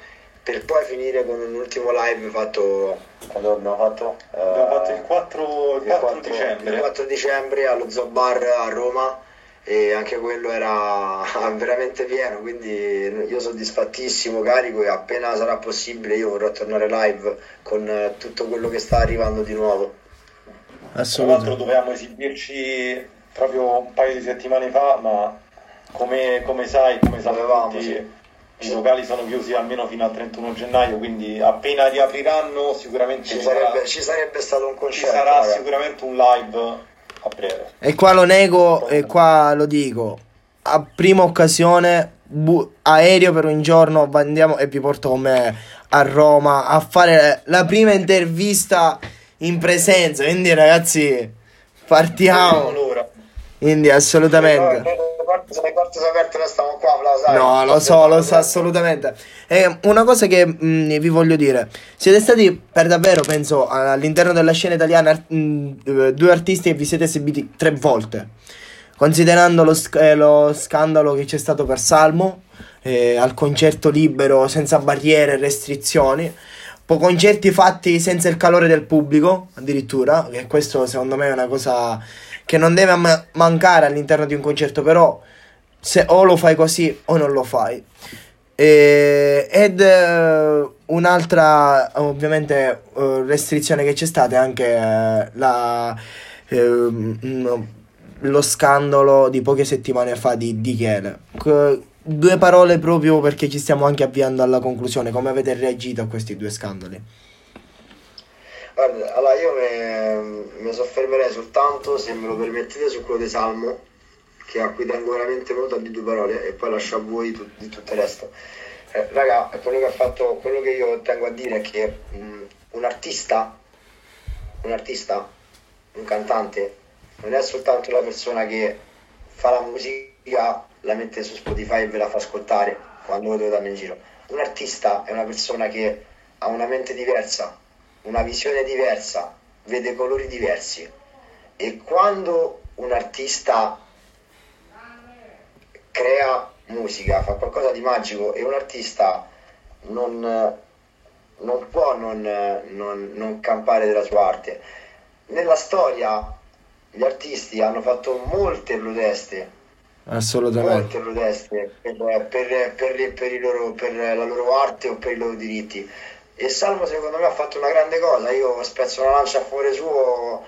per poi finire con un ultimo live fatto quando abbiamo fatto? abbiamo fatto il 4, il 4, 4 dicembre. il 4 dicembre allo Zoo Bar a Roma e anche quello era veramente pieno quindi io soddisfattissimo carico e appena sarà possibile io vorrò tornare live con tutto quello che sta arrivando di nuovo. Tra l'altro dovevamo esibirci proprio un paio di settimane fa ma come, come sai come sapevamo sì i locali sono chiusi almeno fino al 31 gennaio, quindi appena riapriranno sicuramente ci, sarebbe, sarà, ci sarebbe, stato un concerto. Ci sarà ragazzi. sicuramente un live a breve. E qua lo nego e qua lo dico. A prima occasione, bu- aereo per un giorno, andiamo e vi porto con me a Roma a fare la prima intervista in presenza. Quindi ragazzi, partiamo. Quindi assolutamente. Se le porte sono aperte noi stiamo qua, lo sai. No, lo so, lo so assolutamente. E una cosa che mh, mm, vi voglio dire, siete stati per davvero, penso, all'interno della scena italiana mh, mm, due artisti che vi siete esibiti tre volte. considerando lo, sc- eh, lo scandalo che c'è stato per Salmo, eh, al concerto libero, senza barriere e restrizioni, poi concerti fatti senza il calore del pubblico, addirittura, che questo secondo me è una cosa che non deve ma- mancare all'interno di un concerto, però se o lo fai così o non lo fai. E, ed eh, un'altra ovviamente eh, restrizione che c'è stata è anche eh, la, ehm, lo scandalo di poche settimane fa di Dichele. Due parole proprio perché ci stiamo anche avviando alla conclusione. Come avete reagito a questi due scandali? Guarda, allora io mi, soffermerei soltanto, se me lo permettete, su quello di Salmo, che a cui tengo veramente molto a di due parole, e poi lascio a voi tu, di tutto il resto. Eh, raga, quello che, fatto, quello che io tengo a dire è che mh, un artista, un artista, un cantante, non è soltanto la persona che fa la musica, la mette su Spotify e ve la fa ascoltare quando lo dovete andare in giro. Un artista è una persona che ha una mente diversa, una visione diversa, vede colori diversi e quando un artista crea musica, fa qualcosa di magico e un artista non, non può non, non, non campare della sua arte. Nella storia gli artisti hanno fatto molte proteste. Assolutamente molte proteste per, per, per, per, loro, per la loro arte o per i loro diritti. E Salmo secondo me ha fatto una grande cosa, io spezzo una lancia a favore suo,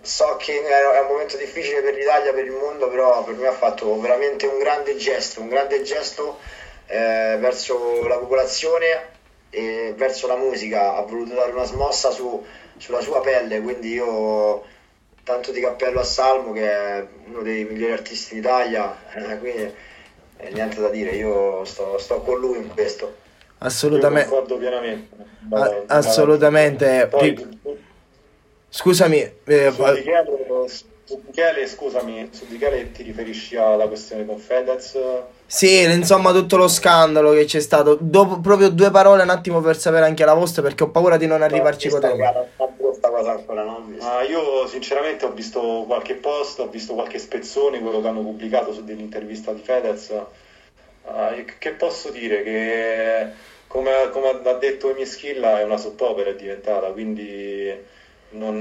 so che è un momento difficile per l'Italia, per il mondo, però per me ha fatto veramente un grande gesto, un grande gesto eh, verso la popolazione e verso la musica, ha voluto dare una smossa su, sulla sua pelle, quindi io tanto di cappello a Salmo che è uno dei migliori artisti d'Italia, eh, quindi eh, niente da dire, io sto, sto con lui in questo. Assolutamente. Io concordo pienamente. A- assolutamente. Poi, Scusami. Eh, su, Michele, su Michele, scusami, su Michele ti riferisci alla questione con Fedez? Sì, insomma tutto lo scandalo che c'è stato. Dopo proprio due parole un attimo per sapere anche la vostra perché ho paura di non arrivarci con tempo. Ah, io sinceramente ho visto qualche post, ho visto qualche spezzone, quello che hanno pubblicato su dell'intervista di Fedez. Ah, che posso dire? Che come, come ha detto Emischilla è una soppopera è diventata, quindi non,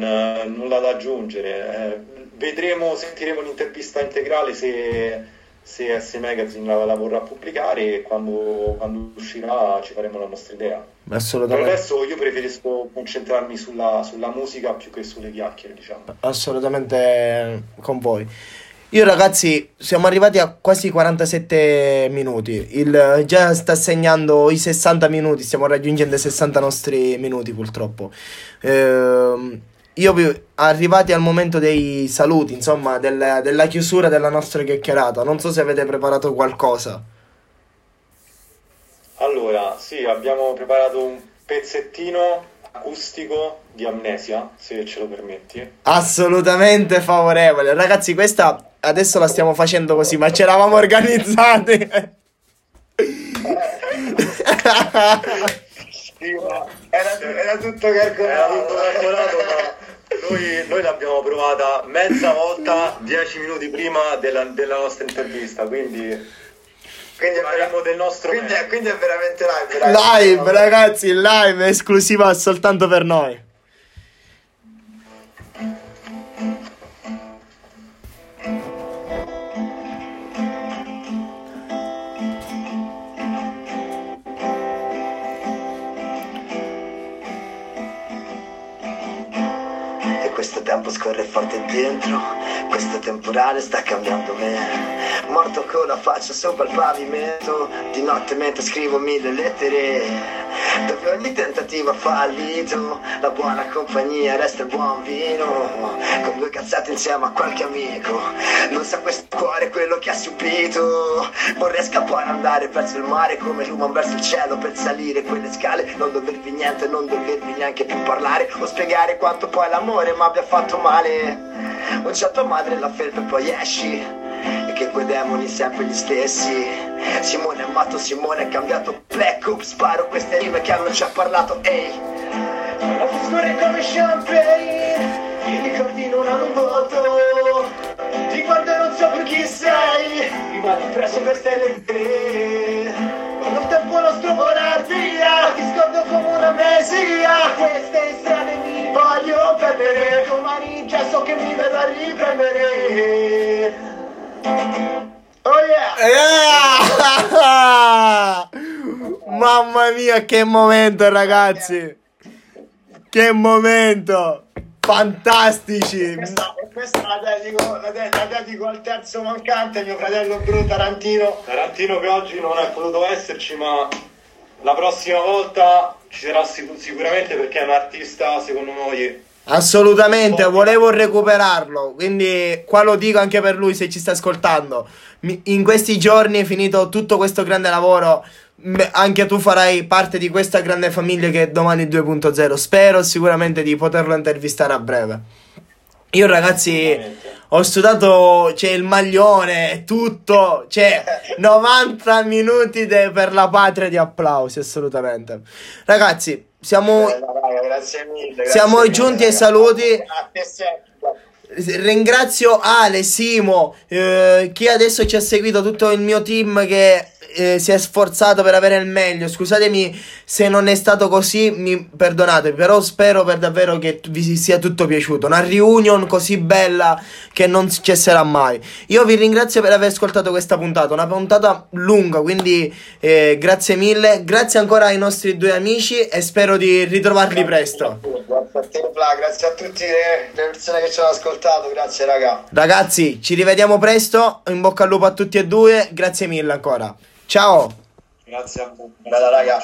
nulla da aggiungere. Eh, vedremo, sentiremo l'intervista integrale se, se S Magazine la, la, vorrà pubblicare e quando, quando, uscirà ci faremo la nostra idea. Assolutamente. Per adesso io preferisco concentrarmi sulla, sulla musica più che sulle chiacchiere, diciamo. Assolutamente con voi. Io ragazzi siamo arrivati a quasi 47 minuti, Il, già sta segnando i 60 minuti, stiamo raggiungendo i 60 nostri minuti purtroppo. Eh, io arrivati al momento dei saluti, insomma, del, della chiusura della nostra chiacchierata, non so se avete preparato qualcosa. Allora, sì, abbiamo preparato un pezzettino acustico di amnesia, se ce lo permetti. Assolutamente favorevole. Ragazzi, questa adesso la stiamo facendo così, ma ci eravamo organizzati. era, era, tutto calcolato. Era tutto calcolato, ma noi, noi, l'abbiamo provata mezza volta, dieci minuti prima della, della nostra intervista, quindi... Quindi è, vera- del nostro quindi, quindi è veramente live. Live, ragazzi, live, esclusiva soltanto per noi. Forte dentro. Questo temporale sta cambiando me. Morto con la faccia sopra il pavimento. Di notte mentre scrivo mille lettere Dove ogni tentativo ha fallito La buona compagnia resta il buon vino. Con due cazzate insieme a qualche amico. Non sa questo cuore quello che ha subito. Vorrei scappare andare verso il mare Come l'uomo verso il cielo per salire quelle scale. Non dovervi niente, non dovervi neanche più parlare O spiegare quanto poi l'amore mi abbia fatto male. Già tua madre la felpa e poi esci Che quei demoni sempre gli stessi. Simone è matto, Simone è cambiato. Black Up, sparo queste rime che hanno già parlato. Ehi. La scorre come champagne I ricordi non hanno un volto. Ti guardo e non chi sei. Ti preso per stelle tre Quando il tempo nostro volar via Ti scordo come un'amnesia Queste strade mi voglio perdere Domani già so che mi verrò a riprendere Mamma mia, che momento, ragazzi! Che momento! Fantastici! Questa, questa la, dedico, la, de- la dedico al terzo mancante, mio fratello Bruno Tarantino. Tarantino che oggi non è potuto esserci, ma la prossima volta ci sarà sic- sicuramente perché è un artista, secondo noi, Assolutamente, volevo recuperarlo, quindi qua lo dico anche per lui se ci sta ascoltando. Mi- In questi giorni, finito tutto questo grande lavoro, anche tu farai parte di questa grande famiglia che è domani 2.0. Spero sicuramente di poterlo intervistare a breve. Io ragazzi ho studiato, c'è il maglione, tutto, c'è 90 minuti de- per la patria di applausi, assolutamente. Ragazzi, siamo... Raga, grazie mille. Siamo grazie giunti mille, ai saluti. A te sempre. Ringrazio Ale, Simo, eh, chi adesso ci ha seguito, tutto il mio team che eh, si è sforzato per avere il meglio. Scusatemi se non è stato così, mi perdonate, però spero per davvero che vi sia tutto piaciuto. Una reunion così bella che non cesserà mai. Io vi ringrazio per aver ascoltato questa puntata, una puntata lunga, quindi eh, grazie mille. Grazie ancora ai nostri due amici e spero di ritrovarli presto. Grazie a te, Fla, grazie a tutte le, persone che ci hanno ascoltato, grazie raga. Ragazzi, ci rivediamo presto. In bocca al lupo a tutti e due. Grazie mille ancora. Ciao. grazie a voi. Bella raga.